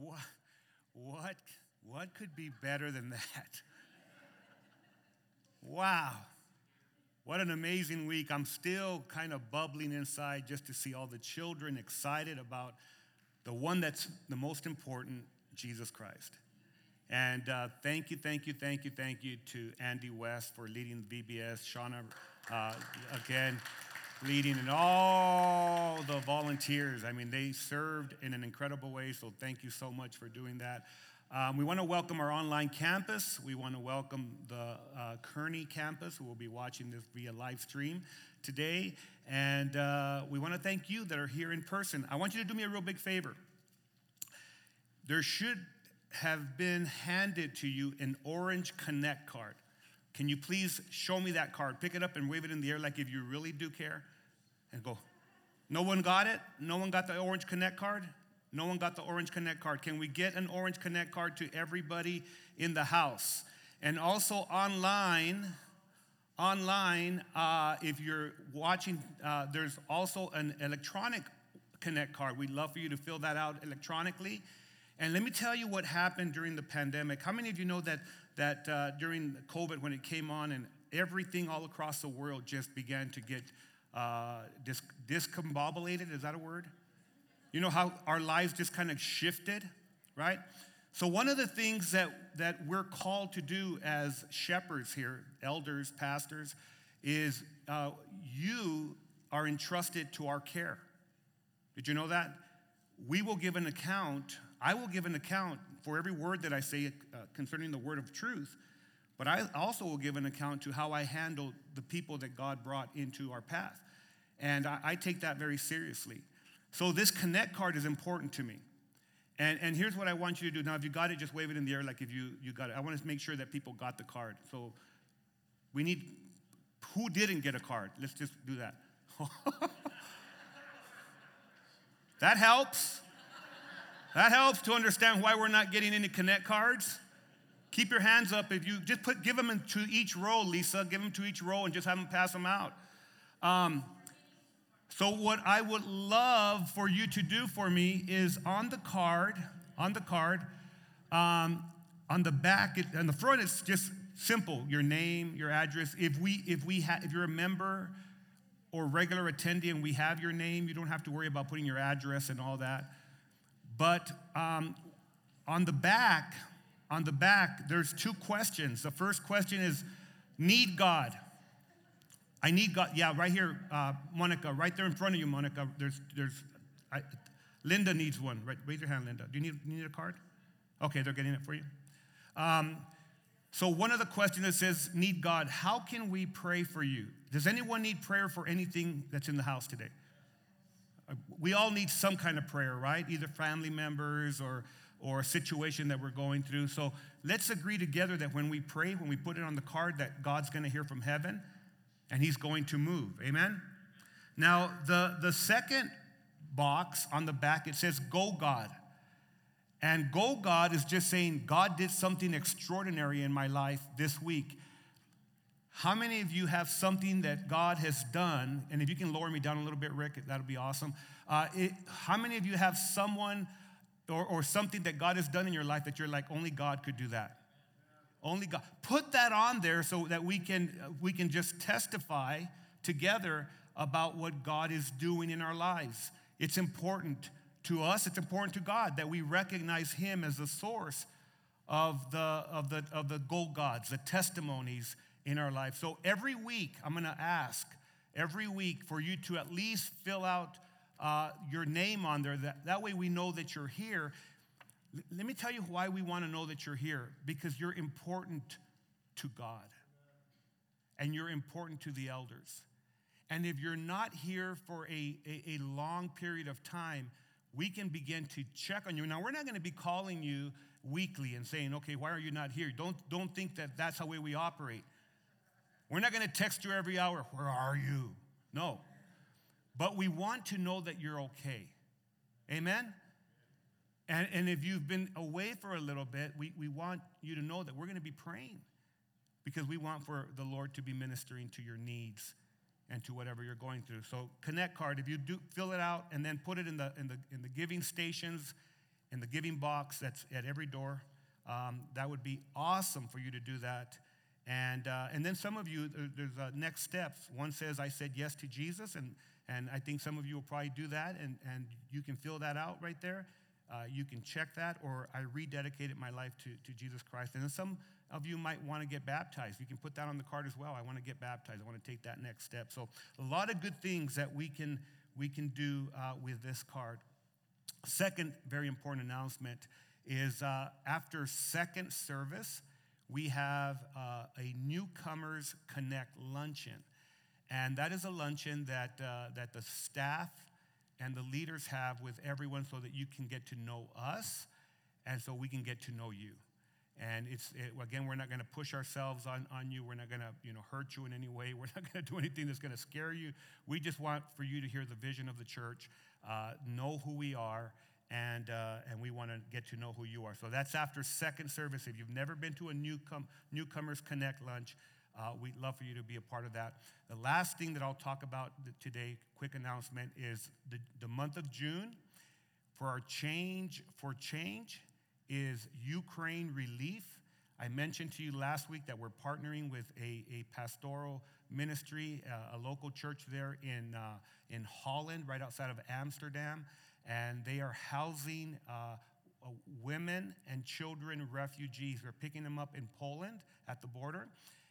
what, what, what could be better than that? Wow. What an amazing week. I'm still kind of bubbling inside just to see all the children excited about the one that's the most important, Jesus Christ. And uh, thank you, thank you, thank you, thank you to Andy West for leading VBS, Shauna, uh, again, leading, and all the volunteers. I mean, they served in an incredible way, so thank you so much for doing that. Um, we want to welcome our online campus. We want to welcome the uh, Kearney campus who will be watching this via live stream today. And uh, we want to thank you that are here in person. I want you to do me a real big favor. There should have been handed to you an Orange Connect card. Can you please show me that card? Pick it up and wave it in the air like if you really do care. And go, no one got it? No one got the Orange Connect card? No one got the Orange Connect card. Can we get an Orange Connect card to everybody in the house? And also online, online, uh, if you're watching, uh, there's also an electronic Connect card. We'd love for you to fill that out electronically. And let me tell you what happened during the pandemic. How many of you know that, that uh, during COVID, when it came on and everything all across the world just began to get uh, dis- discombobulated? Is that a word? You know how our lives just kind of shifted, right? So, one of the things that, that we're called to do as shepherds here, elders, pastors, is uh, you are entrusted to our care. Did you know that? We will give an account, I will give an account for every word that I say uh, concerning the word of truth, but I also will give an account to how I handle the people that God brought into our path. And I, I take that very seriously. So this connect card is important to me. And, and here's what I want you to do. Now, if you got it, just wave it in the air like if you, you got it. I want to make sure that people got the card. So we need, who didn't get a card? Let's just do that. that helps. That helps to understand why we're not getting any connect cards. Keep your hands up. If you just put, give them into each row, Lisa, give them to each row and just have them pass them out. Um, so, what I would love for you to do for me is on the card, on the card, um, on the back, on the front, it's just simple: your name, your address. If we, if we, ha- if you're a member or regular attendee and we have your name, you don't have to worry about putting your address and all that. But um, on the back, on the back, there's two questions. The first question is, need God. I need God. Yeah, right here, uh, Monica, right there in front of you, Monica. There's, there's, I, Linda needs one. Right, raise your hand, Linda. Do you need, you need a card? Okay, they're getting it for you. Um, so one of the questions that says, "Need God." How can we pray for you? Does anyone need prayer for anything that's in the house today? We all need some kind of prayer, right? Either family members or or a situation that we're going through. So let's agree together that when we pray, when we put it on the card, that God's going to hear from heaven and he's going to move. Amen? Now, the, the second box on the back, it says, Go God. And Go God is just saying, God did something extraordinary in my life this week. How many of you have something that God has done? And if you can lower me down a little bit, Rick, that'll be awesome. Uh, it, how many of you have someone or, or something that God has done in your life that you're like, only God could do that? Only God. Put that on there so that we can, we can just testify together about what God is doing in our lives. It's important to us, it's important to God that we recognize Him as the source of the, of the, of the Go Gods, the testimonies in our life. So every week, I'm going to ask every week for you to at least fill out uh, your name on there. That, that way we know that you're here. Let me tell you why we want to know that you're here because you're important to God and you're important to the elders. And if you're not here for a, a, a, long period of time, we can begin to check on you. Now, we're not going to be calling you weekly and saying, okay, why are you not here? Don't, don't think that that's how we operate. We're not going to text you every hour, where are you? No. But we want to know that you're okay. Amen? And, and if you've been away for a little bit, we, we want you to know that we're going to be praying because we want for the Lord to be ministering to your needs and to whatever you're going through. So connect card, if you do fill it out and then put it in the in the in the giving stations in the giving box that's at every door. Um, that would be awesome for you to do that. And, uh, and then some of you, there's uh, next steps. One says, I said yes to Jesus, and, and I think some of you will probably do that, and, and you can fill that out right there. Uh, you can check that, or I rededicated my life to, to Jesus Christ. And then some of you might want to get baptized. You can put that on the card as well. I want to get baptized. I want to take that next step. So a lot of good things that we can we can do uh, with this card. Second, very important announcement is uh, after second service, we have uh, a newcomers connect luncheon, and that is a luncheon that uh, that the staff and the leaders have with everyone, so that you can get to know us, and so we can get to know you. And it's it, again, we're not going to push ourselves on, on you. We're not going to you know hurt you in any way. We're not going to do anything that's going to scare you. We just want for you to hear the vision of the church, uh, know who we are, and uh, and we want to get to know who you are. So that's after second service. If you've never been to a newcom- newcomers connect lunch, uh, we'd love for you to be a part of that. The last thing that I'll talk about today, quick announcement, is the, the month of June for our change for change is Ukraine Relief. I mentioned to you last week that we're partnering with a, a pastoral ministry, uh, a local church there in, uh, in Holland, right outside of Amsterdam, and they are housing uh, women and children refugees. They're picking them up in Poland at the border,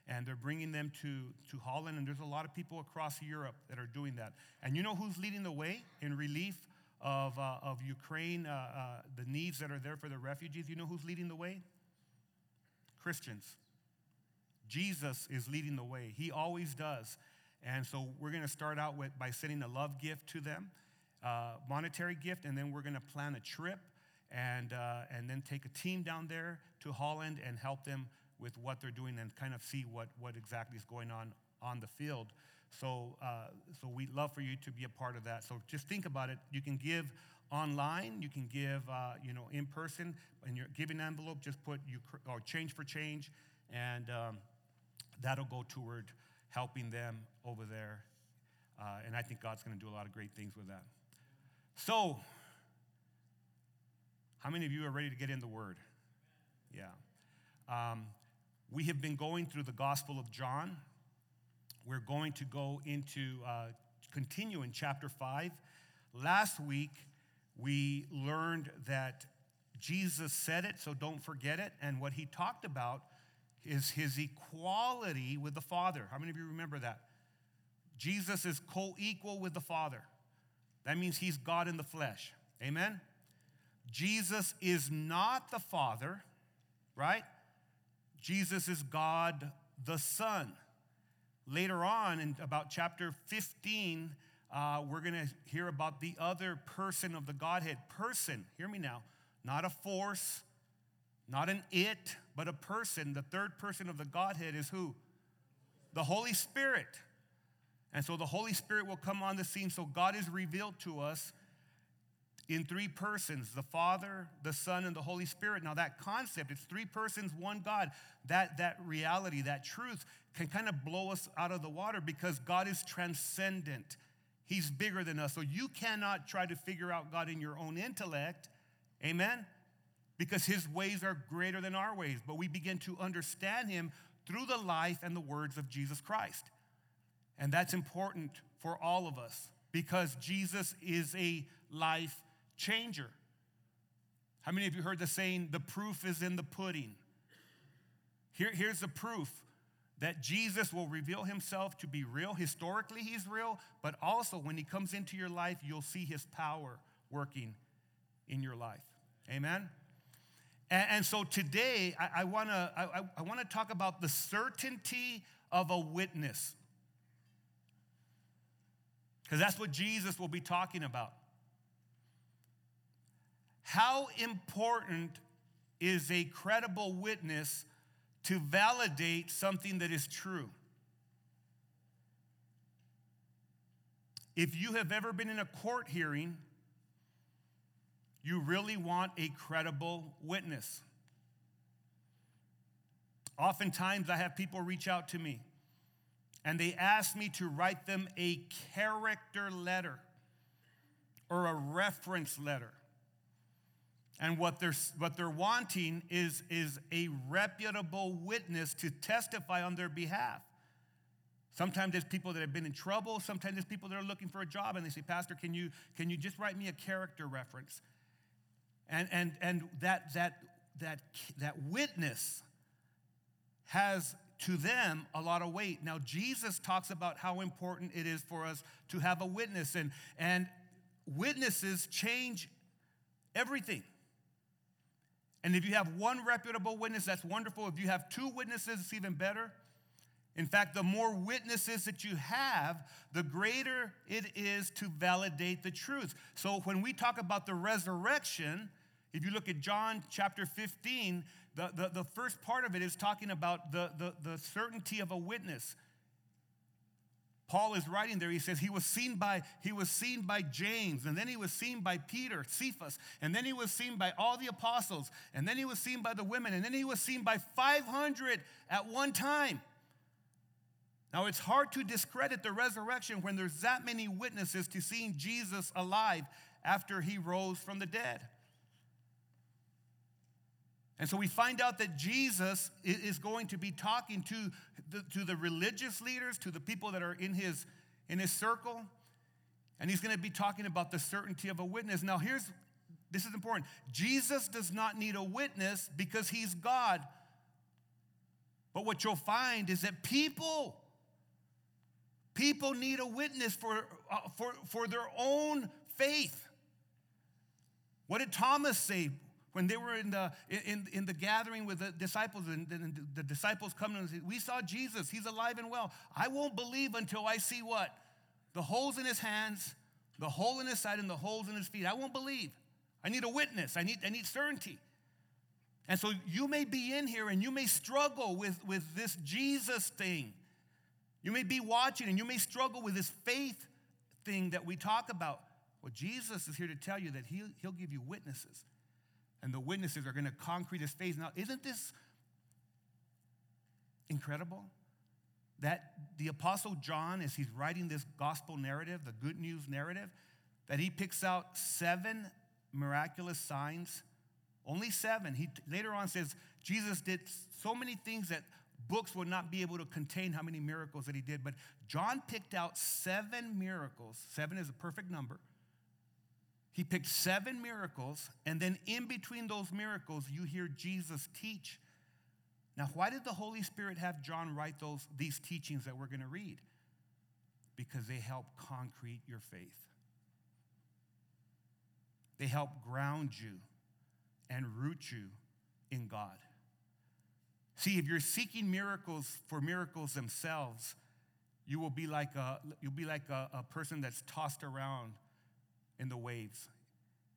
and they're bringing them to, to Holland. And there's a lot of people across Europe that are doing that. And you know who's leading the way in relief of, uh, of Ukraine, uh, uh, the needs that are there for the refugees, you know who's leading the way? Christians. Jesus is leading the way. He always does. And so we're going to start out with by sending a love gift to them, uh, monetary gift, and then we're going to plan a trip and, uh, and then take a team down there to Holland and help them with what they're doing and kind of see what, what exactly is going on on the field. So, uh, so we'd love for you to be a part of that. So just think about it. You can give online, you can give, uh, you know, in person. In your giving envelope, just put you or change for change, and um, that'll go toward helping them over there. Uh, and I think God's going to do a lot of great things with that. So, how many of you are ready to get in the Word? Yeah. Um, we have been going through the Gospel of John. We're going to go into, uh, continue in chapter 5. Last week, we learned that Jesus said it, so don't forget it. And what he talked about is his equality with the Father. How many of you remember that? Jesus is co equal with the Father. That means he's God in the flesh. Amen? Jesus is not the Father, right? Jesus is God the Son. Later on, in about chapter 15, uh, we're going to hear about the other person of the Godhead. Person, hear me now, not a force, not an it, but a person. The third person of the Godhead is who? The Holy Spirit. And so the Holy Spirit will come on the scene. So God is revealed to us in three persons the Father, the Son, and the Holy Spirit. Now, that concept, it's three persons, one God, that, that reality, that truth can kind of blow us out of the water because God is transcendent. He's bigger than us. So you cannot try to figure out God in your own intellect. Amen? Because his ways are greater than our ways. But we begin to understand him through the life and the words of Jesus Christ. And that's important for all of us because Jesus is a life changer. How many of you heard the saying, the proof is in the pudding? Here, here's the proof that Jesus will reveal himself to be real. Historically, he's real, but also when he comes into your life, you'll see his power working in your life. Amen? And, and so today, I, I wanna, I, I wanna talk about the certainty of a witness. Because that's what Jesus will be talking about. How important is a credible witness to validate something that is true? If you have ever been in a court hearing, you really want a credible witness. Oftentimes, I have people reach out to me and they ask me to write them a character letter or a reference letter. And what they're, what they're wanting is, is a reputable witness to testify on their behalf. Sometimes there's people that have been in trouble. Sometimes there's people that are looking for a job and they say, Pastor, can you, can you just write me a character reference? And, and, and that, that, that, that witness has to them a lot of weight. Now, Jesus talks about how important it is for us to have a witness, and, and witnesses change everything. And if you have one reputable witness, that's wonderful. If you have two witnesses, it's even better. In fact, the more witnesses that you have, the greater it is to validate the truth. So when we talk about the resurrection, if you look at John chapter 15, the, the, the first part of it is talking about the, the, the certainty of a witness. Paul is writing there, he says he was seen by he was seen by James, and then he was seen by Peter, Cephas, and then he was seen by all the apostles, and then he was seen by the women, and then he was seen by 500 at one time. Now it's hard to discredit the resurrection when there's that many witnesses to seeing Jesus alive after he rose from the dead. And so we find out that Jesus is going to be talking to the, to the religious leaders, to the people that are in his, in his circle, and he's going to be talking about the certainty of a witness. Now, here's this is important Jesus does not need a witness because he's God. But what you'll find is that people, people need a witness for, uh, for, for their own faith. What did Thomas say? When they were in the, in, in the gathering with the disciples, and the, the disciples come and say, We saw Jesus, he's alive and well. I won't believe until I see what? The holes in his hands, the hole in his side, and the holes in his feet. I won't believe. I need a witness, I need, I need certainty. And so you may be in here and you may struggle with, with this Jesus thing. You may be watching and you may struggle with this faith thing that we talk about. Well, Jesus is here to tell you that he'll, he'll give you witnesses and the witnesses are going to concrete his faith. Now, isn't this incredible? That the Apostle John, as he's writing this gospel narrative, the good news narrative, that he picks out seven miraculous signs, only seven. He later on says Jesus did so many things that books would not be able to contain how many miracles that he did. But John picked out seven miracles. Seven is a perfect number he picked seven miracles, and then in between those miracles, you hear Jesus teach. Now, why did the Holy Spirit have John write those, these teachings that we're going to read? Because they help concrete your faith. They help ground you and root you in God. See, if you're seeking miracles for miracles themselves, you will be like a, you'll be like a, a person that's tossed around in the waves.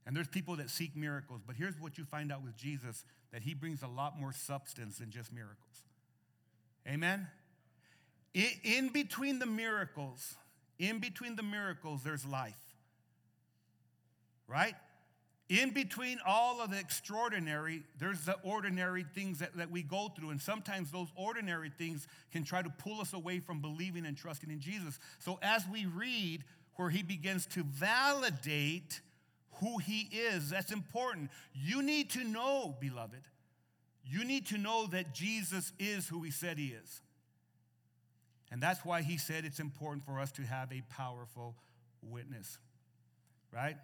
And there's people that seek miracles, but here's what you find out with Jesus that he brings a lot more substance than just miracles. Amen? In between the miracles, in between the miracles, there's life. Right? In between all of the extraordinary, there's the ordinary things that, that we go through. And sometimes those ordinary things can try to pull us away from believing and trusting in Jesus. So as we read, where he begins to validate who he is. That's important. You need to know, beloved, you need to know that Jesus is who he said he is. And that's why he said it's important for us to have a powerful witness, right?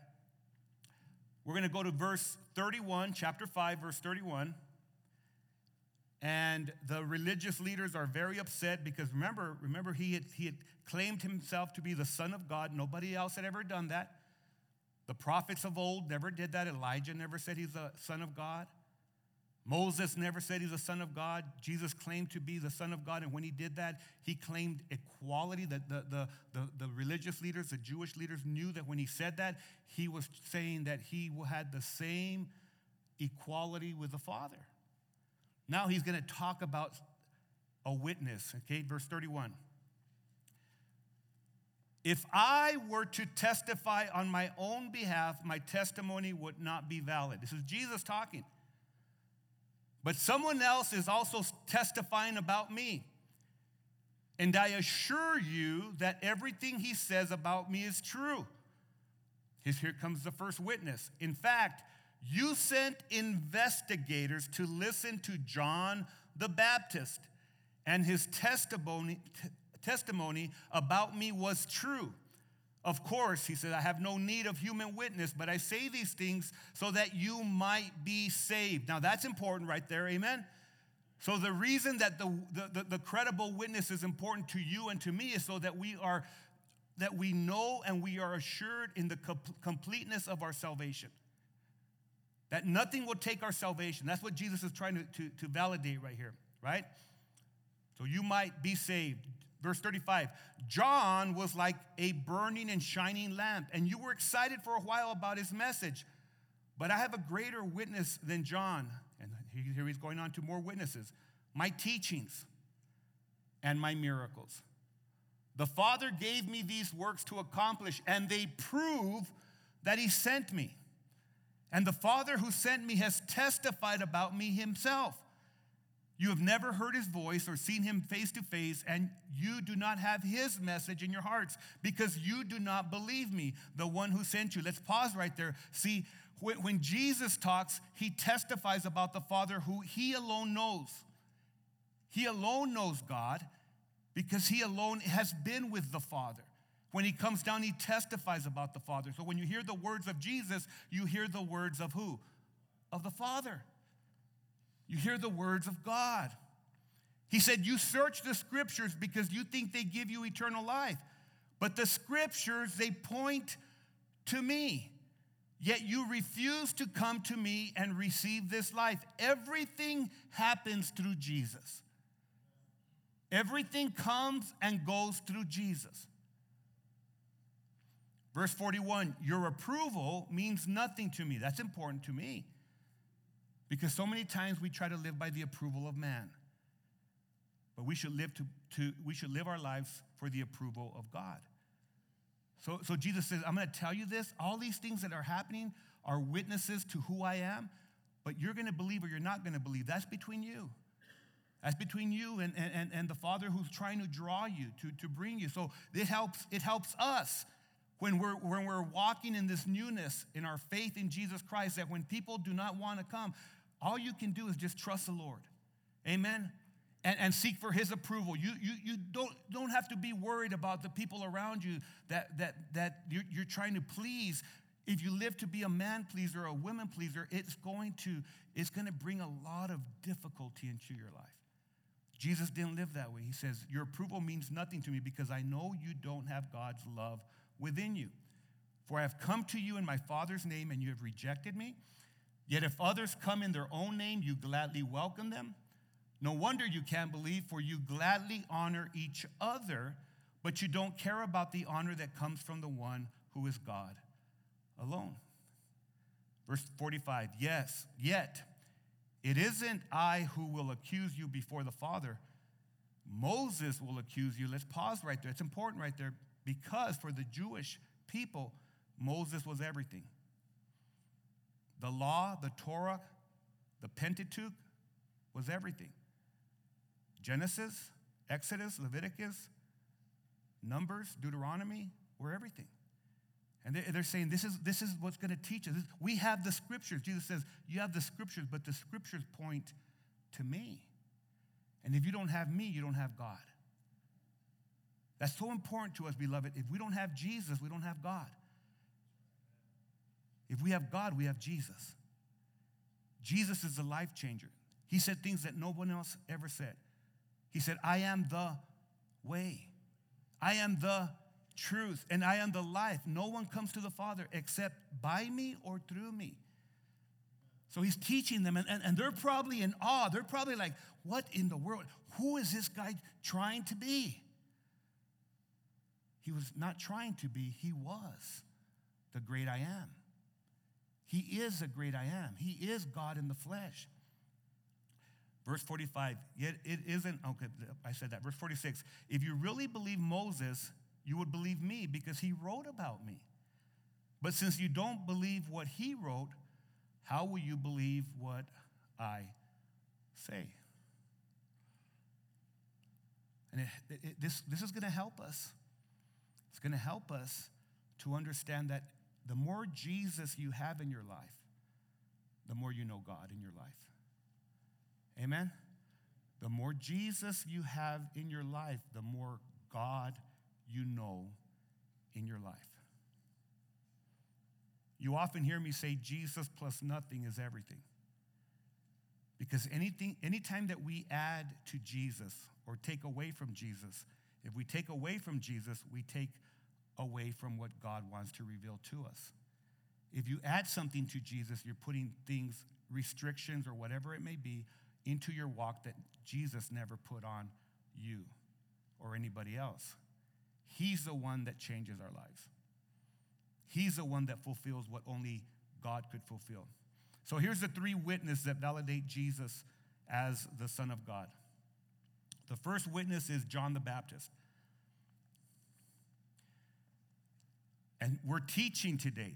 We're going to go to verse 31, chapter 5, verse 31. And the religious leaders are very upset because remember, remember he had, he had claimed himself to be the Son of God. Nobody else had ever done that. The prophets of old never did that. Elijah never said he's the Son of God. Moses never said he's the Son of God. Jesus claimed to be the Son of God, and when he did that, he claimed equality. That the, the, the, the religious leaders, the Jewish leaders knew that when he said that, he was saying that he had the same equality with the Father. Now he's going to talk about a witness, okay? Verse 31. If I were to testify on my own behalf, my testimony would not be valid. This is Jesus talking. But someone else is also testifying about me. And I assure you that everything he says about me is true. Here comes the first witness. In fact, You sent investigators to listen to John the Baptist, and his testimony, t- testimony about me was true. Of course, he said, I have no need of human witness, but I say these things so that you might be saved. Now, that's important right there, amen? So, the reason that the, the, the, the credible witness is important to you and to me is so that we are that we know and we are assured in the completeness of our salvation. That nothing will take our salvation. That's what Jesus is trying to, to, to validate right here, right? So you might be saved. Verse 35 John was like a burning and shining lamp, and you were excited for a while about his message. But I have a greater witness than John. And here he's going on to more witnesses my teachings and my miracles. The Father gave me these works to accomplish, and they prove that He sent me. And the Father who sent me has testified about me Himself. You have never heard His voice or seen Him face to face, and you do not have His message in your hearts because you do not believe me, the one who sent you. Let's pause right there. See, when Jesus talks, He testifies about the Father who He alone knows. He alone knows God because he alone has been with the Father. When he comes down, he testifies about the Father. So when you hear the words of Jesus, you hear the words of who? Of the Father. You hear the words of God. He said, You search the scriptures because you think they give you eternal life. But the scriptures, they point to me. Yet you refuse to come to me and receive this life. Everything happens through Jesus. Everything comes and goes through Jesus. Verse 41 Your approval means nothing to me. That's important to me. Because so many times we try to live by the approval of man. But we should live, to, to, we should live our lives for the approval of God. So, so Jesus says, I'm going to tell you this. All these things that are happening are witnesses to who I am, but you're going to believe or you're not going to believe. That's between you. That's between you and, and, and the Father who's trying to draw you, to, to bring you. So it helps, it helps us when we're, when we're walking in this newness in our faith in Jesus Christ, that when people do not want to come, all you can do is just trust the Lord. Amen? And, and seek for his approval. You, you, you don't, don't have to be worried about the people around you that, that, that you're, you're trying to please. If you live to be a man pleaser a woman pleaser, it's going to, it's going to bring a lot of difficulty into your life. Jesus didn't live that way. He says, Your approval means nothing to me because I know you don't have God's love within you. For I have come to you in my Father's name and you have rejected me. Yet if others come in their own name, you gladly welcome them. No wonder you can't believe, for you gladly honor each other, but you don't care about the honor that comes from the one who is God alone. Verse 45 Yes, yet it isn't I who will accuse you before the Father. Moses will accuse you. Let's pause right there. It's important right there because for the Jewish people, Moses was everything. The law, the Torah, the Pentateuch was everything. Genesis, Exodus, Leviticus, Numbers, Deuteronomy were everything. And they're saying this is, this is what's going to teach us. We have the scriptures. Jesus says, You have the scriptures, but the scriptures point to me. And if you don't have me, you don't have God. That's so important to us, beloved. If we don't have Jesus, we don't have God. If we have God, we have Jesus. Jesus is the life changer. He said things that no one else ever said. He said, I am the way, I am the truth, and I am the life. No one comes to the Father except by me or through me. So he's teaching them, and, and, and they're probably in awe. They're probably like, What in the world? Who is this guy trying to be? He was not trying to be, he was the great I am. He is a great I am. He is God in the flesh. Verse 45, yet it isn't, okay, I said that. Verse 46, if you really believe Moses, you would believe me because he wrote about me. But since you don't believe what he wrote, how will you believe what I say? And it, it, this, this is going to help us. It's going to help us to understand that the more Jesus you have in your life, the more you know God in your life. Amen? The more Jesus you have in your life, the more God you know in your life. You often hear me say Jesus plus nothing is everything. Because anything, anytime that we add to Jesus or take away from Jesus, if we take away from Jesus, we take away from what God wants to reveal to us. If you add something to Jesus, you're putting things, restrictions, or whatever it may be, into your walk that Jesus never put on you or anybody else. He's the one that changes our lives. He's the one that fulfills what only God could fulfill. So here's the three witnesses that validate Jesus as the Son of God. The first witness is John the Baptist. And we're teaching today.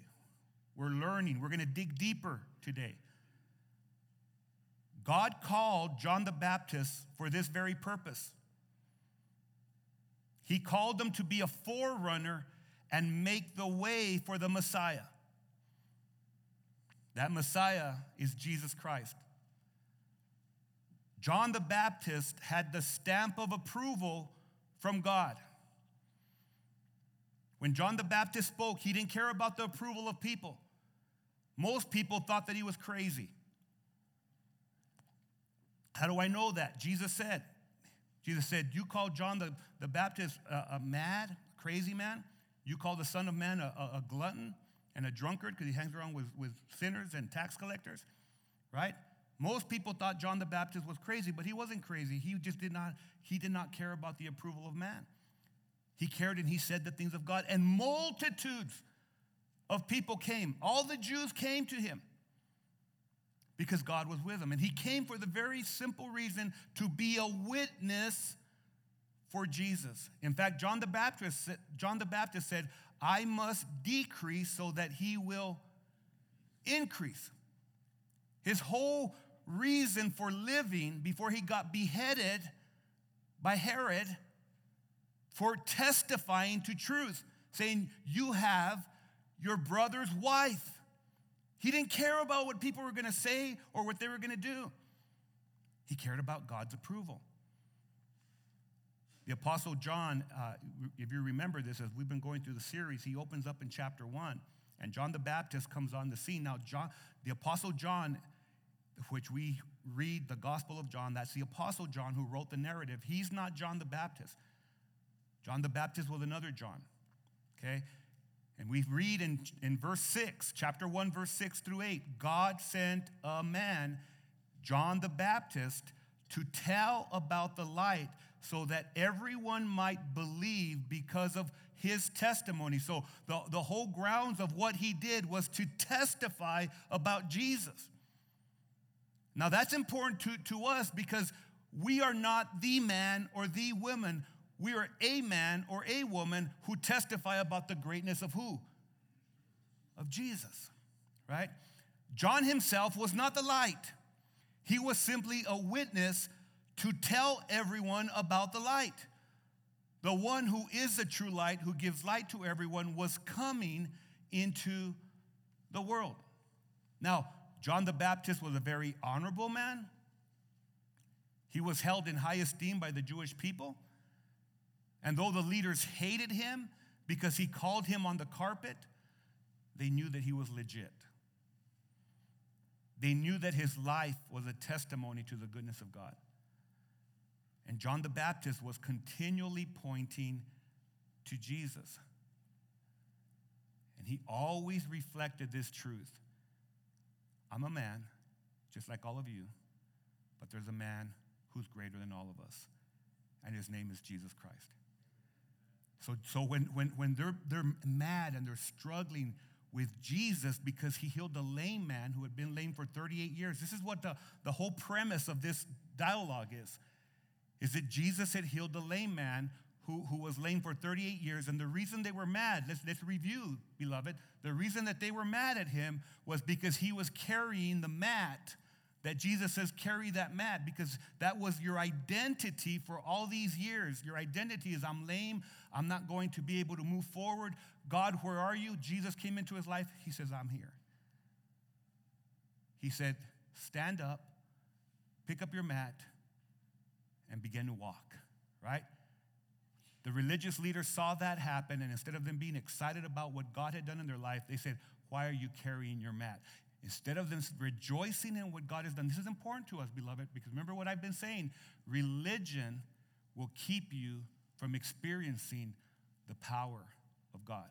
We're learning. We're going to dig deeper today. God called John the Baptist for this very purpose. He called him to be a forerunner and make the way for the Messiah. That Messiah is Jesus Christ. John the Baptist had the stamp of approval from God. When John the Baptist spoke, he didn't care about the approval of people. Most people thought that he was crazy. How do I know that? Jesus said, Jesus said, You call John the, the Baptist a, a mad, crazy man? You call the Son of Man a, a, a glutton and a drunkard because he hangs around with, with sinners and tax collectors, right? Most people thought John the Baptist was crazy, but he wasn't crazy. He just did not, he did not care about the approval of man. He cared and he said the things of God, and multitudes of people came. All the Jews came to him because God was with him. And he came for the very simple reason to be a witness for Jesus. In fact, John the Baptist, John the Baptist said, I must decrease so that he will increase. His whole reason for living before he got beheaded by Herod for testifying to truth, saying, You have your brother's wife. He didn't care about what people were going to say or what they were going to do. He cared about God's approval. The Apostle John, uh, if you remember this, as we've been going through the series, he opens up in chapter one, and John the Baptist comes on the scene. Now, John, the Apostle John, which we read the Gospel of John, that's the Apostle John who wrote the narrative. He's not John the Baptist. John the Baptist was another John, okay? And we read in, in verse 6, chapter 1, verse 6 through 8, God sent a man, John the Baptist, to tell about the light so that everyone might believe because of his testimony. So, the, the whole grounds of what he did was to testify about Jesus. Now, that's important to, to us because we are not the man or the woman. We are a man or a woman who testify about the greatness of who? Of Jesus, right? John himself was not the light, he was simply a witness to tell everyone about the light. The one who is the true light, who gives light to everyone, was coming into the world. Now, John the Baptist was a very honorable man. He was held in high esteem by the Jewish people. And though the leaders hated him because he called him on the carpet, they knew that he was legit. They knew that his life was a testimony to the goodness of God. And John the Baptist was continually pointing to Jesus. And he always reflected this truth I'm a man, just like all of you, but there's a man who's greater than all of us, and his name is Jesus Christ. So, so when, when, when they're, they're mad and they're struggling with Jesus because he healed the lame man who had been lame for 38 years, this is what the, the whole premise of this dialogue is is that Jesus had healed the lame man who, who was lame for 38 years. And the reason they were mad, let's, let's review, beloved. The reason that they were mad at him was because he was carrying the mat that Jesus says, carry that mat, because that was your identity for all these years. Your identity is, I'm lame, I'm not going to be able to move forward. God, where are you? Jesus came into his life, he says, I'm here. he said, Stand up, pick up your mat, and begin to walk, right? The religious leaders saw that happen, and instead of them being excited about what God had done in their life, they said, Why are you carrying your mat? Instead of them rejoicing in what God has done, this is important to us, beloved, because remember what I've been saying religion will keep you from experiencing the power of God.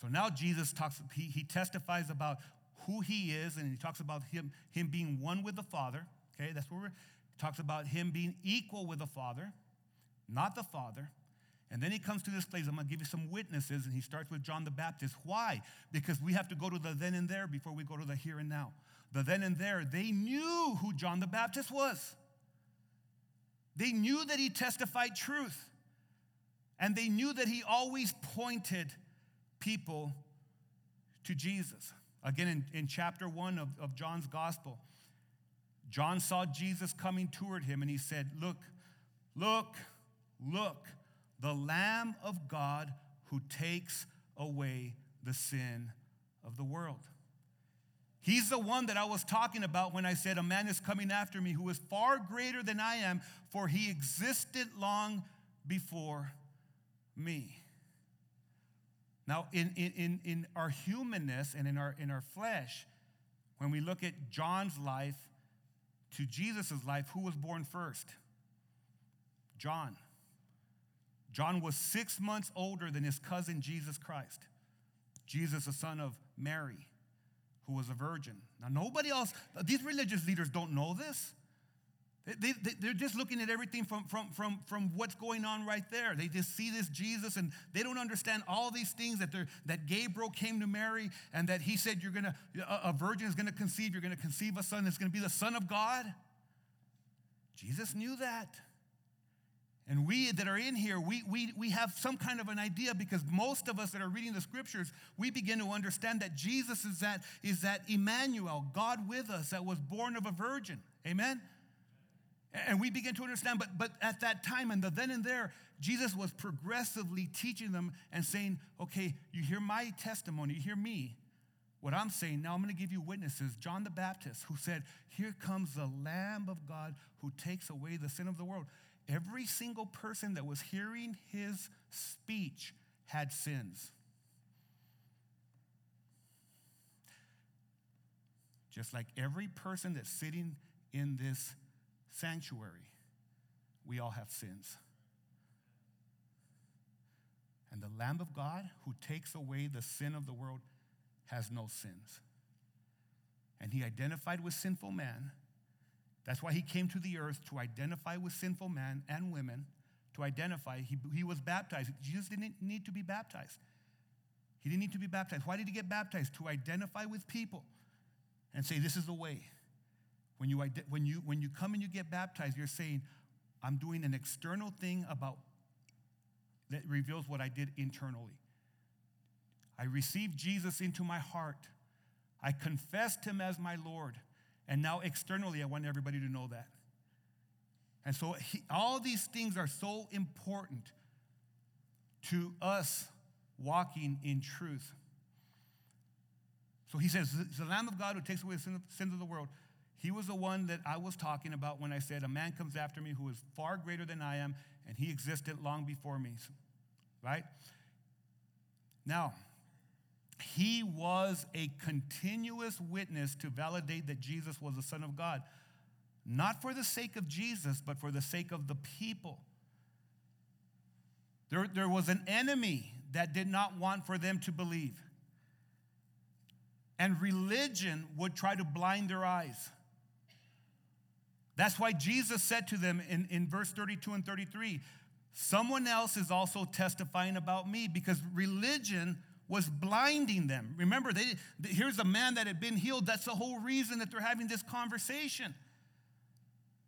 So now Jesus talks, he, he testifies about who he is, and he talks about him, him being one with the Father. Okay, that's where we're, talks about him being equal with the Father, not the Father. And then he comes to this place. I'm going to give you some witnesses, and he starts with John the Baptist. Why? Because we have to go to the then and there before we go to the here and now. The then and there, they knew who John the Baptist was. They knew that he testified truth, and they knew that he always pointed people to Jesus. Again, in, in chapter one of, of John's gospel, John saw Jesus coming toward him and he said, Look, look, look, the Lamb of God who takes away the sin of the world. He's the one that I was talking about when I said, A man is coming after me who is far greater than I am, for he existed long before me. Now, in, in, in our humanness and in our, in our flesh, when we look at John's life to Jesus' life, who was born first? John. John was six months older than his cousin Jesus Christ. Jesus, the son of Mary, who was a virgin. Now, nobody else, these religious leaders don't know this. They, they, are just looking at everything from, from, from, from what's going on right there. They just see this Jesus and they don't understand all these things that, that Gabriel came to Mary and that he said, you're gonna, a, virgin is going to conceive, you're going to conceive a son, it's going to be the Son of God. Jesus knew that. And we that are in here, we, we, we have some kind of an idea because most of us that are reading the scriptures, we begin to understand that Jesus is that, is that Emmanuel, God with us, that was born of a virgin. Amen? And we begin to understand, but, but at that time and the then and there, Jesus was progressively teaching them and saying, okay, you hear my testimony, you hear me. What I'm saying, now I'm going to give you witnesses. John the Baptist, who said, Here comes the Lamb of God who takes away the sin of the world. Every single person that was hearing his speech had sins. Just like every person that's sitting in this sanctuary, we all have sins. And the Lamb of God who takes away the sin of the world has no sins. And he identified with sinful man. That's why he came to the earth to identify with sinful men and women, to identify. He, he was baptized. Jesus didn't need to be baptized. He didn't need to be baptized. Why did he get baptized? To identify with people and say, This is the way. When you, when, you, when you come and you get baptized, you're saying, I'm doing an external thing about that reveals what I did internally. I received Jesus into my heart. I confessed him as my Lord. And now externally, I want everybody to know that. And so he, all these things are so important to us walking in truth. So he says, the Lamb of God who takes away the sins of the world. He was the one that I was talking about when I said, A man comes after me who is far greater than I am, and he existed long before me. Right? Now, he was a continuous witness to validate that Jesus was the Son of God, not for the sake of Jesus, but for the sake of the people. There, there was an enemy that did not want for them to believe. And religion would try to blind their eyes. That's why Jesus said to them in, in verse 32 and 33 Someone else is also testifying about me because religion was blinding them. Remember, they, here's a man that had been healed. That's the whole reason that they're having this conversation.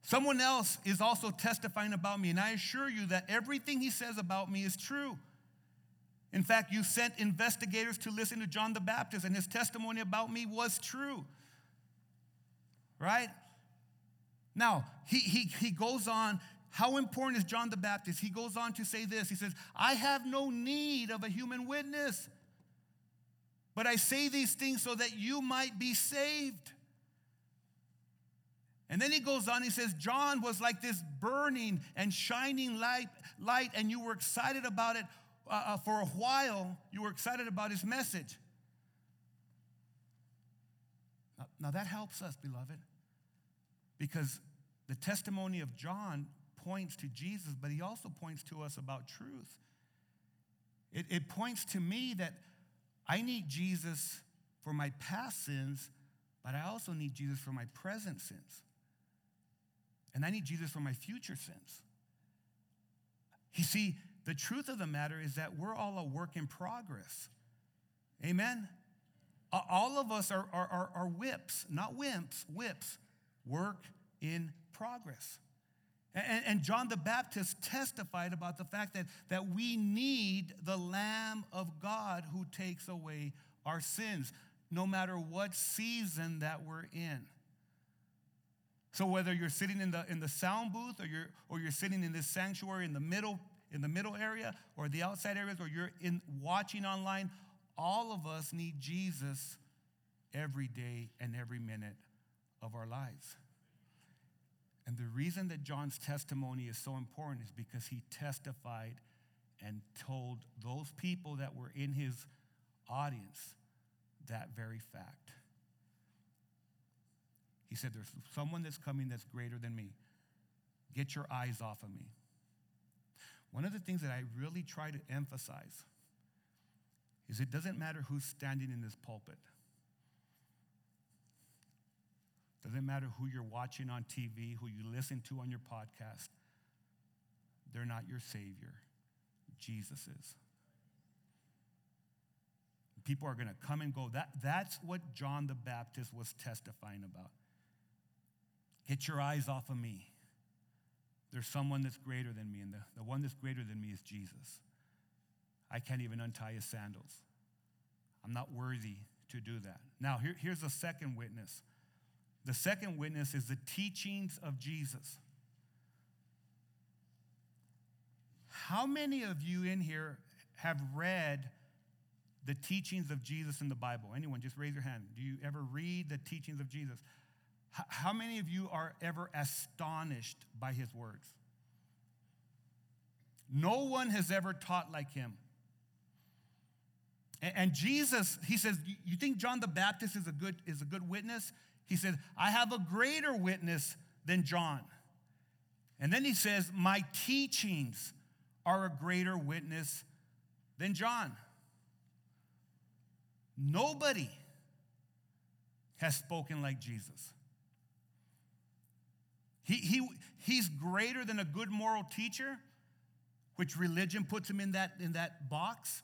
Someone else is also testifying about me, and I assure you that everything he says about me is true. In fact, you sent investigators to listen to John the Baptist, and his testimony about me was true. Right? Now, he, he, he goes on. How important is John the Baptist? He goes on to say this. He says, I have no need of a human witness. But I say these things so that you might be saved. And then he goes on, he says, John was like this burning and shining light, light and you were excited about it uh, uh, for a while. You were excited about his message. Now, now that helps us, beloved, because the testimony of John points to Jesus, but he also points to us about truth. It, it points to me that I need Jesus for my past sins, but I also need Jesus for my present sins. And I need Jesus for my future sins. You see, the truth of the matter is that we're all a work in progress. Amen? All of us are, are, are, are whips, not wimps, whips, work in progress. And, and, John the Baptist testified about the fact that, that we need the Lamb of God who takes away our sins, no matter what season that we're in. So whether you're sitting in the, in the sound booth or you're, or you're sitting in this sanctuary in the middle, in the middle area or the outside areas or you're in watching online, all of us need Jesus every day and every minute of our lives. And the reason that John's testimony is so important is because he testified and told those people that were in his audience that very fact. He said, There's someone that's coming that's greater than me. Get your eyes off of me. One of the things that I really try to emphasize is it doesn't matter who's standing in this pulpit. Doesn't matter who you're watching on TV, who you listen to on your podcast. They're not your Savior. Jesus is. People are going to come and go. That, that's what John the Baptist was testifying about. Get your eyes off of me. There's someone that's greater than me, and the, the one that's greater than me is Jesus. I can't even untie his sandals. I'm not worthy to do that. Now, here, here's a second witness. The second witness is the teachings of Jesus. How many of you in here have read the teachings of Jesus in the Bible? Anyone, just raise your hand. Do you ever read the teachings of Jesus? How many of you are ever astonished by his words? No one has ever taught like him. And Jesus, he says, You think John the Baptist is a good, is a good witness? He said, I have a greater witness than John. And then he says, My teachings are a greater witness than John. Nobody has spoken like Jesus. He, he, he's greater than a good moral teacher, which religion puts him in that, in that box.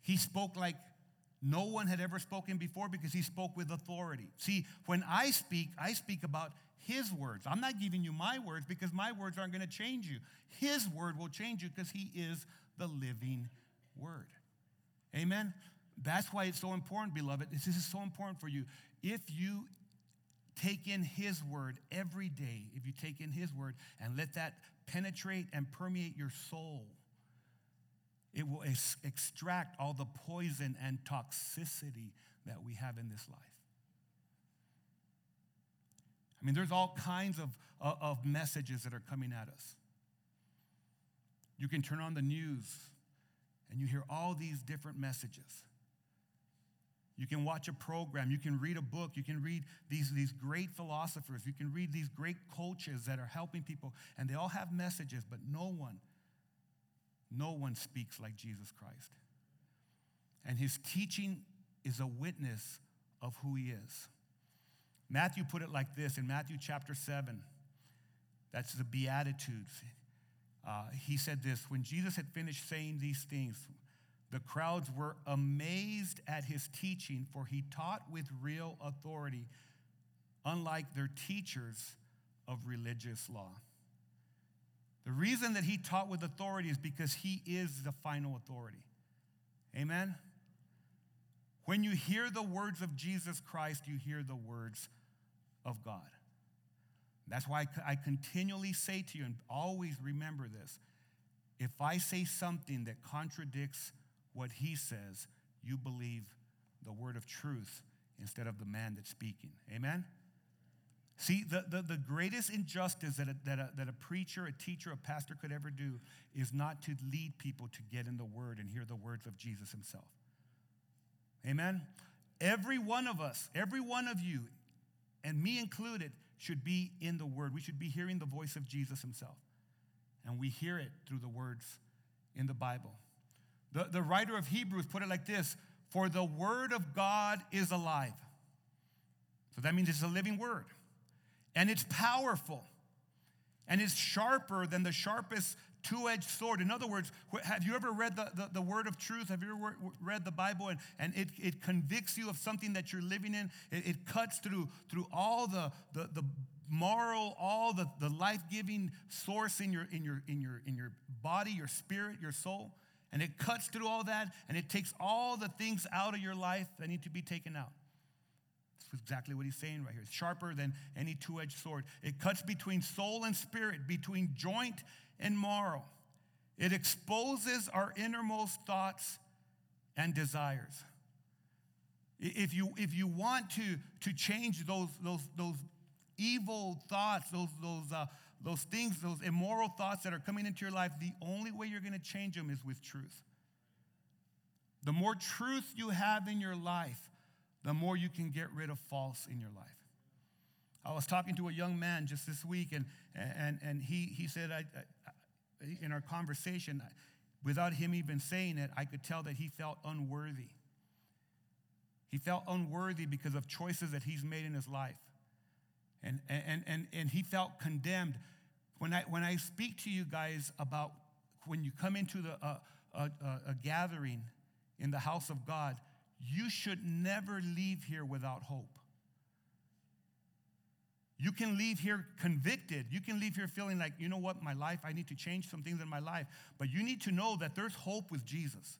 He spoke like no one had ever spoken before because he spoke with authority. See, when I speak, I speak about his words. I'm not giving you my words because my words aren't going to change you. His word will change you because he is the living word. Amen? That's why it's so important, beloved. This is so important for you. If you take in his word every day, if you take in his word and let that penetrate and permeate your soul, it will ex- extract all the poison and toxicity that we have in this life. I mean, there's all kinds of, of messages that are coming at us. You can turn on the news and you hear all these different messages. You can watch a program, you can read a book, you can read these, these great philosophers, you can read these great coaches that are helping people, and they all have messages, but no one no one speaks like Jesus Christ. And his teaching is a witness of who he is. Matthew put it like this in Matthew chapter 7. That's the Beatitudes. Uh, he said this When Jesus had finished saying these things, the crowds were amazed at his teaching, for he taught with real authority, unlike their teachers of religious law. The reason that he taught with authority is because he is the final authority. Amen? When you hear the words of Jesus Christ, you hear the words of God. That's why I continually say to you, and always remember this if I say something that contradicts what he says, you believe the word of truth instead of the man that's speaking. Amen? See, the, the, the greatest injustice that a, that, a, that a preacher, a teacher, a pastor could ever do is not to lead people to get in the word and hear the words of Jesus himself. Amen? Every one of us, every one of you, and me included, should be in the word. We should be hearing the voice of Jesus himself. And we hear it through the words in the Bible. The, the writer of Hebrews put it like this For the word of God is alive. So that means it's a living word. And it's powerful. And it's sharper than the sharpest two edged sword. In other words, have you ever read the, the, the, word of truth? Have you ever read the Bible and, and it, it convicts you of something that you're living in? It, it cuts through, through all the, the, the moral, all the, the life giving source in your, in, your, in, your, in your body, your spirit, your soul. And it cuts through all that and it takes all the things out of your life that need to be taken out. That's exactly what he's saying right here. It's sharper than any two edged sword. It cuts between soul and spirit, between joint and marrow. It exposes our innermost thoughts and desires. If you, if you want to, to change those, those, those evil thoughts, those, those, uh, those things, those immoral thoughts that are coming into your life, the only way you're going to change them is with truth. The more truth you have in your life, the more you can get rid of false in your life. I was talking to a young man just this week, and, and, and he, he said, I, I, in our conversation, without him even saying it, I could tell that he felt unworthy. He felt unworthy because of choices that he's made in his life. And, and, and, and he felt condemned. When I, when I speak to you guys about when you come into the, uh, a, a, a gathering in the house of God, you should never leave here without hope. You can leave here convicted. You can leave here feeling like, you know what, my life, I need to change some things in my life. But you need to know that there's hope with Jesus.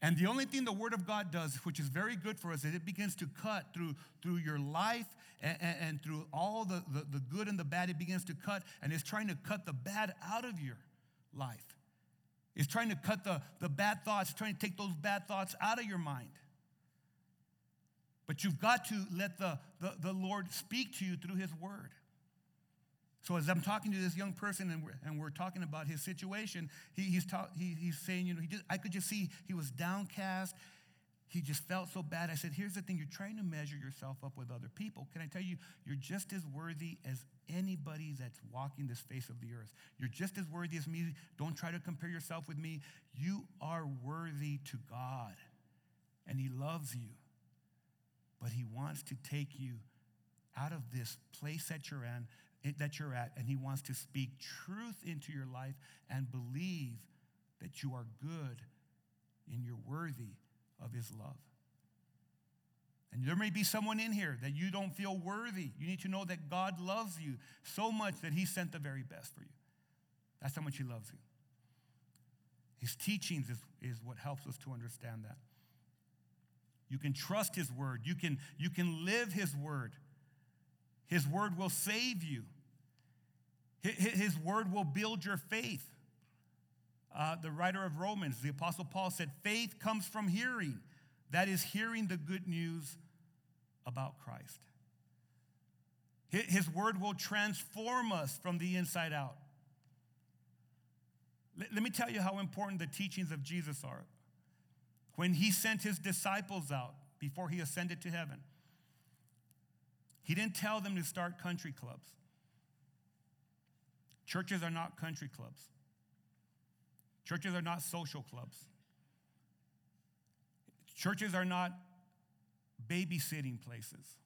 And the only thing the Word of God does, which is very good for us, is it begins to cut through, through your life and, and, and through all the, the, the good and the bad. It begins to cut, and it's trying to cut the bad out of your life. It's trying to cut the, the bad thoughts, trying to take those bad thoughts out of your mind. But you've got to let the, the, the Lord speak to you through His Word. So as I'm talking to this young person and we're, and we're talking about his situation, he, he's, ta- he, he's saying, you know, he just, I could just see he was downcast. He just felt so bad. I said, here's the thing, you're trying to measure yourself up with other people. Can I tell you, you're just as worthy as anybody that's walking this face of the earth. You're just as worthy as me. Don't try to compare yourself with me. You are worthy to God, and He loves you. But He wants to take you out of this place that you're in, that you're at, and He wants to speak truth into your life and believe that you are good and you're worthy of His love. And there may be someone in here that you don't feel worthy. You need to know that God loves you so much that He sent the very best for you. That's how much He loves you. His teachings is, is what helps us to understand that. You can trust His word, you can, you can live His word. His word will save you, His word will build your faith. Uh, the writer of Romans, the Apostle Paul said, faith comes from hearing. That is hearing the good news about Christ. His word will transform us from the inside out. Let me tell you how important the teachings of Jesus are. When he sent his disciples out before he ascended to heaven, he didn't tell them to start country clubs. Churches are not country clubs, churches are not social clubs. Churches are not babysitting places.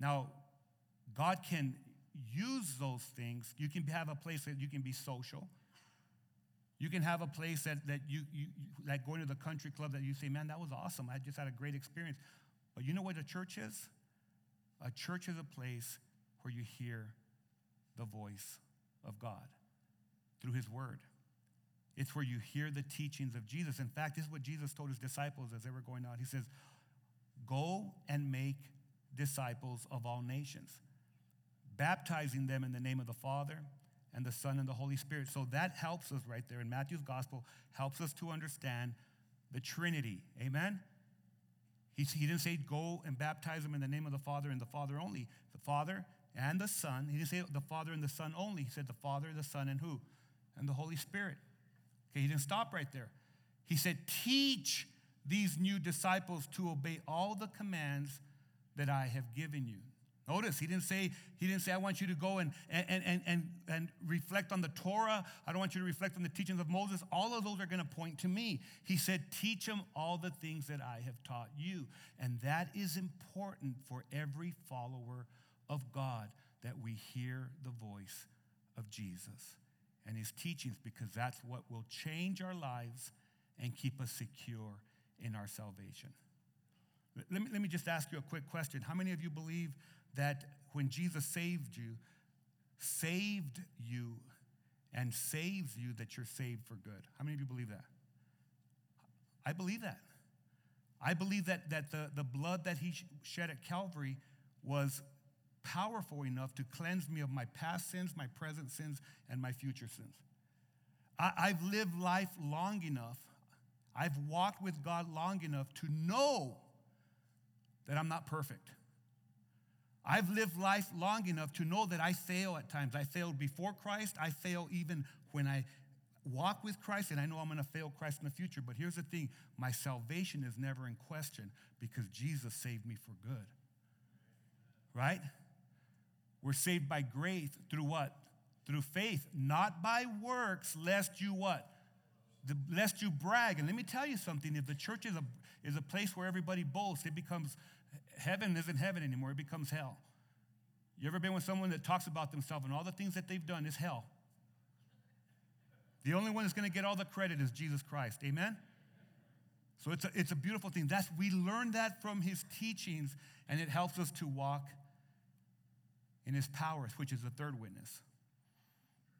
Now, God can use those things. You can have a place that you can be social. You can have a place that, that you, you, like going to the country club that you say, man, that was awesome. I just had a great experience. But you know what a church is? A church is a place where you hear the voice of God through His Word. It's where you hear the teachings of Jesus. In fact, this is what Jesus told his disciples as they were going out. He says, Go and make disciples of all nations, baptizing them in the name of the Father and the Son and the Holy Spirit. So that helps us right there in Matthew's gospel, helps us to understand the Trinity. Amen? He, he didn't say go and baptize them in the name of the Father and the Father only. The Father and the Son. He didn't say the Father and the Son only. He said the Father, the Son, and who? And the Holy Spirit. Okay, he didn't stop right there. He said, teach these new disciples to obey all the commands that I have given you. Notice he didn't say, he didn't say, I want you to go and, and, and, and, and reflect on the Torah. I don't want you to reflect on the teachings of Moses. All of those are going to point to me. He said, teach them all the things that I have taught you. And that is important for every follower of God that we hear the voice of Jesus and his teachings because that's what will change our lives and keep us secure in our salvation. Let me, let me just ask you a quick question. How many of you believe that when Jesus saved you, saved you, and saves you, that you're saved for good? How many of you believe that? I believe that. I believe that, that the, the blood that he shed at Calvary was powerful enough to cleanse me of my past sins, my present sins, and my future sins. I, I've lived life long enough, I've walked with God long enough to know that I'm not perfect. I've lived life long enough to know that I fail at times. I failed before Christ, I fail even when I walk with Christ, and I know I'm going to fail Christ in the future. But here's the thing my salvation is never in question because Jesus saved me for good. Right? We're saved by grace through what? Through faith, not by works, lest you what? The, lest you brag. And let me tell you something if the church is a, is a place where everybody boasts, it becomes heaven isn't heaven anymore, it becomes hell. You ever been with someone that talks about themselves and all the things that they've done is hell? The only one that's going to get all the credit is Jesus Christ. Amen? So it's a, it's a beautiful thing. That's, we learn that from his teachings, and it helps us to walk in his powers, which is the third witness.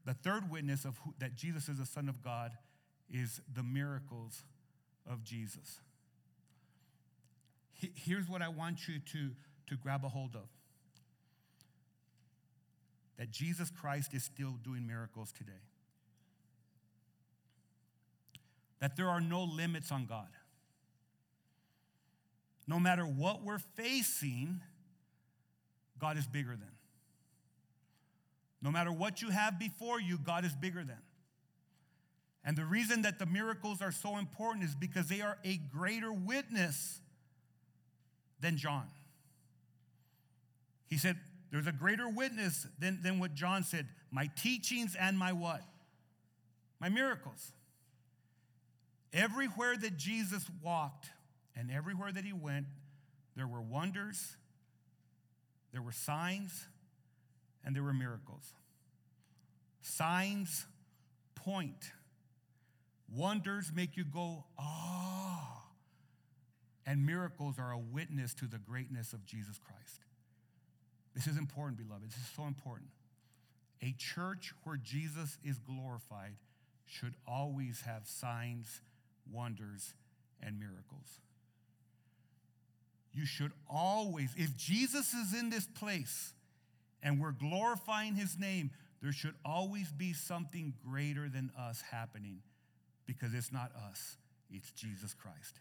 The third witness of who, that Jesus is the Son of God is the miracles of Jesus. Here's what I want you to, to grab a hold of that Jesus Christ is still doing miracles today. That there are no limits on God. No matter what we're facing, God is bigger than. No matter what you have before you, God is bigger than. And the reason that the miracles are so important is because they are a greater witness than John. He said, There's a greater witness than, than what John said my teachings and my what? My miracles. Everywhere that Jesus walked and everywhere that he went, there were wonders, there were signs, and there were miracles. Signs point, wonders make you go, ah. And miracles are a witness to the greatness of Jesus Christ. This is important, beloved. This is so important. A church where Jesus is glorified should always have signs, wonders, and miracles. You should always, if Jesus is in this place and we're glorifying his name, there should always be something greater than us happening because it's not us, it's Jesus Christ.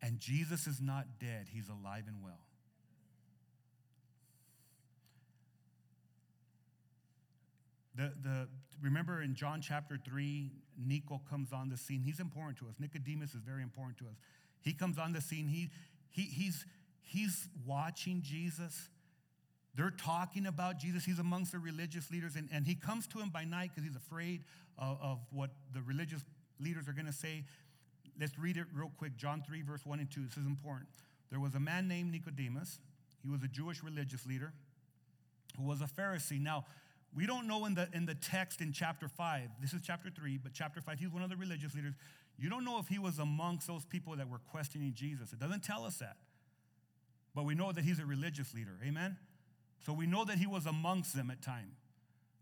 And Jesus is not dead, he's alive and well. The, the, remember in John chapter 3, Nico comes on the scene. He's important to us. Nicodemus is very important to us. He comes on the scene. He, he, he's, he's watching Jesus. They're talking about Jesus. He's amongst the religious leaders. And, and he comes to him by night because he's afraid of, of what the religious leaders are going to say. Let's read it real quick. John 3, verse 1 and 2. This is important. There was a man named Nicodemus. He was a Jewish religious leader who was a Pharisee. Now, we don't know in the, in the text in chapter 5, this is chapter 3, but chapter 5, he's one of the religious leaders. You don't know if he was amongst those people that were questioning Jesus. It doesn't tell us that. But we know that he's a religious leader. Amen? So we know that he was amongst them at time,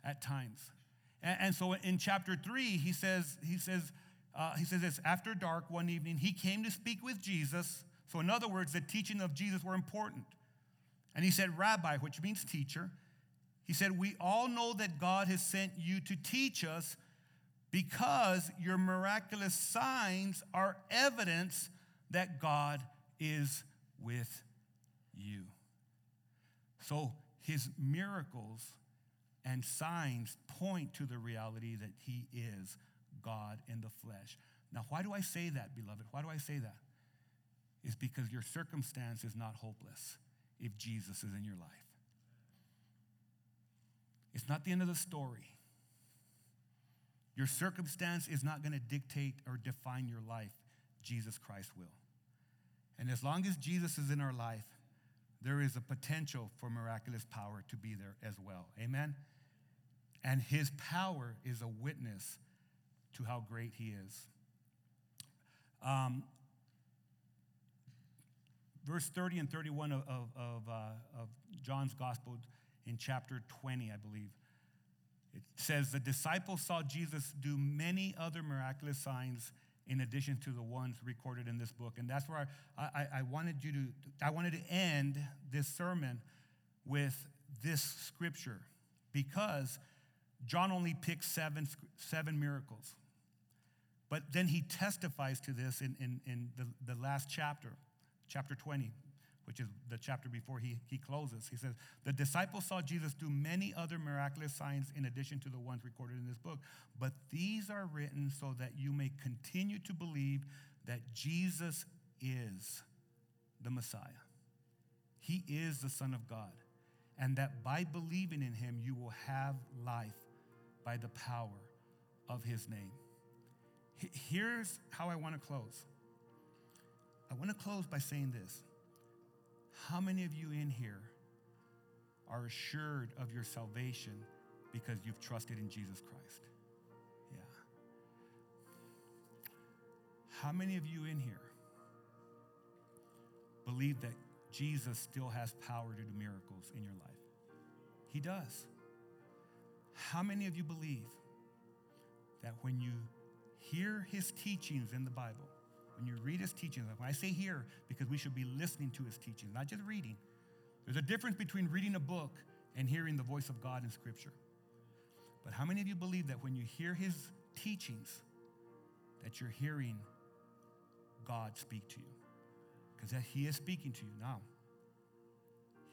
at times. And, and so in chapter 3, he says, he says, uh, he says this after dark one evening, he came to speak with Jesus. So, in other words, the teaching of Jesus were important. And he said, Rabbi, which means teacher, He said, We all know that God has sent you to teach us because your miraculous signs are evidence that God is with you. So his miracles and signs point to the reality that he is God in the flesh. Now, why do I say that, beloved? Why do I say that? It's because your circumstance is not hopeless if Jesus is in your life. It's not the end of the story. Your circumstance is not going to dictate or define your life. Jesus Christ will. And as long as Jesus is in our life, there is a potential for miraculous power to be there as well. Amen? And his power is a witness to how great he is. Um, verse 30 and 31 of, of, uh, of John's gospel in chapter 20, I believe. It says, The disciples saw Jesus do many other miraculous signs in addition to the ones recorded in this book. And that's where I, I, I, wanted you to, I wanted to end this sermon with this scripture because John only picks seven, seven miracles. But then he testifies to this in, in, in the, the last chapter, chapter 20, which is the chapter before he, he closes. He says, The disciples saw Jesus do many other miraculous signs in addition to the ones recorded in this book, but these are written so that you may continue to believe that Jesus is the Messiah. He is the Son of God, and that by believing in him, you will have life by the power of his name. Here's how I want to close. I want to close by saying this how many of you in here are assured of your salvation because you've trusted in Jesus Christ? Yeah. How many of you in here believe that Jesus still has power to do miracles in your life? He does. How many of you believe that when you hear his teachings in the Bible, when you read his teachings, when I say here, because we should be listening to his teachings, not just reading. There's a difference between reading a book and hearing the voice of God in Scripture. But how many of you believe that when you hear his teachings, that you're hearing God speak to you? Because that he is speaking to you now.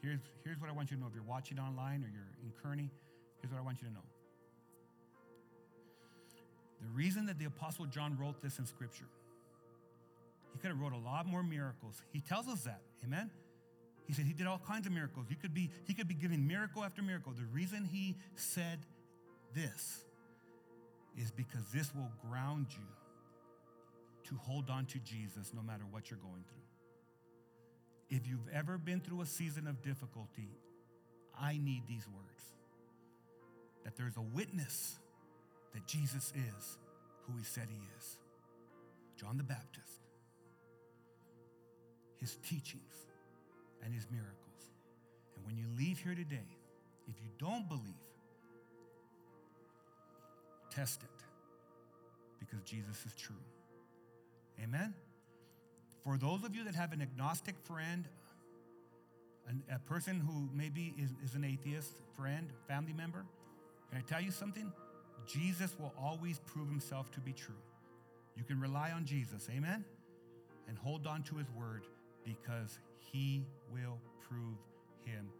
Here's, here's what I want you to know. If you're watching online or you're in Kearney, here's what I want you to know. The reason that the Apostle John wrote this in Scripture he could have wrote a lot more miracles. He tells us that. Amen. He said he did all kinds of miracles. He could be, he could be giving miracle after miracle. The reason he said this is because this will ground you to hold on to Jesus no matter what you're going through. If you've ever been through a season of difficulty, I need these words that there's a witness that Jesus is who he said he is John the Baptist his teachings and his miracles. And when you leave here today, if you don't believe, test it because Jesus is true. Amen? For those of you that have an agnostic friend, a person who maybe is, is an atheist friend, family member, can I tell you something? Jesus will always prove himself to be true. You can rely on Jesus, amen? And hold on to his word because he will prove himself.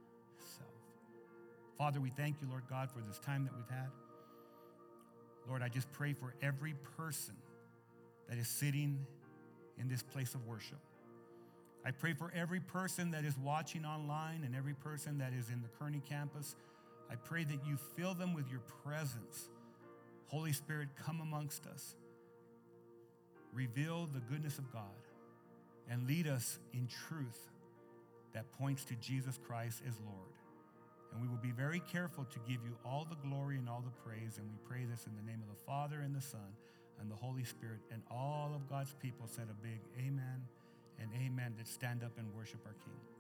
Father, we thank you, Lord God, for this time that we've had. Lord, I just pray for every person that is sitting in this place of worship. I pray for every person that is watching online and every person that is in the Kearney campus. I pray that you fill them with your presence. Holy Spirit, come amongst us. Reveal the goodness of God and lead us in truth that points to Jesus Christ as Lord. And we will be very careful to give you all the glory and all the praise. And we pray this in the name of the Father and the Son and the Holy Spirit. And all of God's people said a big amen and amen that stand up and worship our King.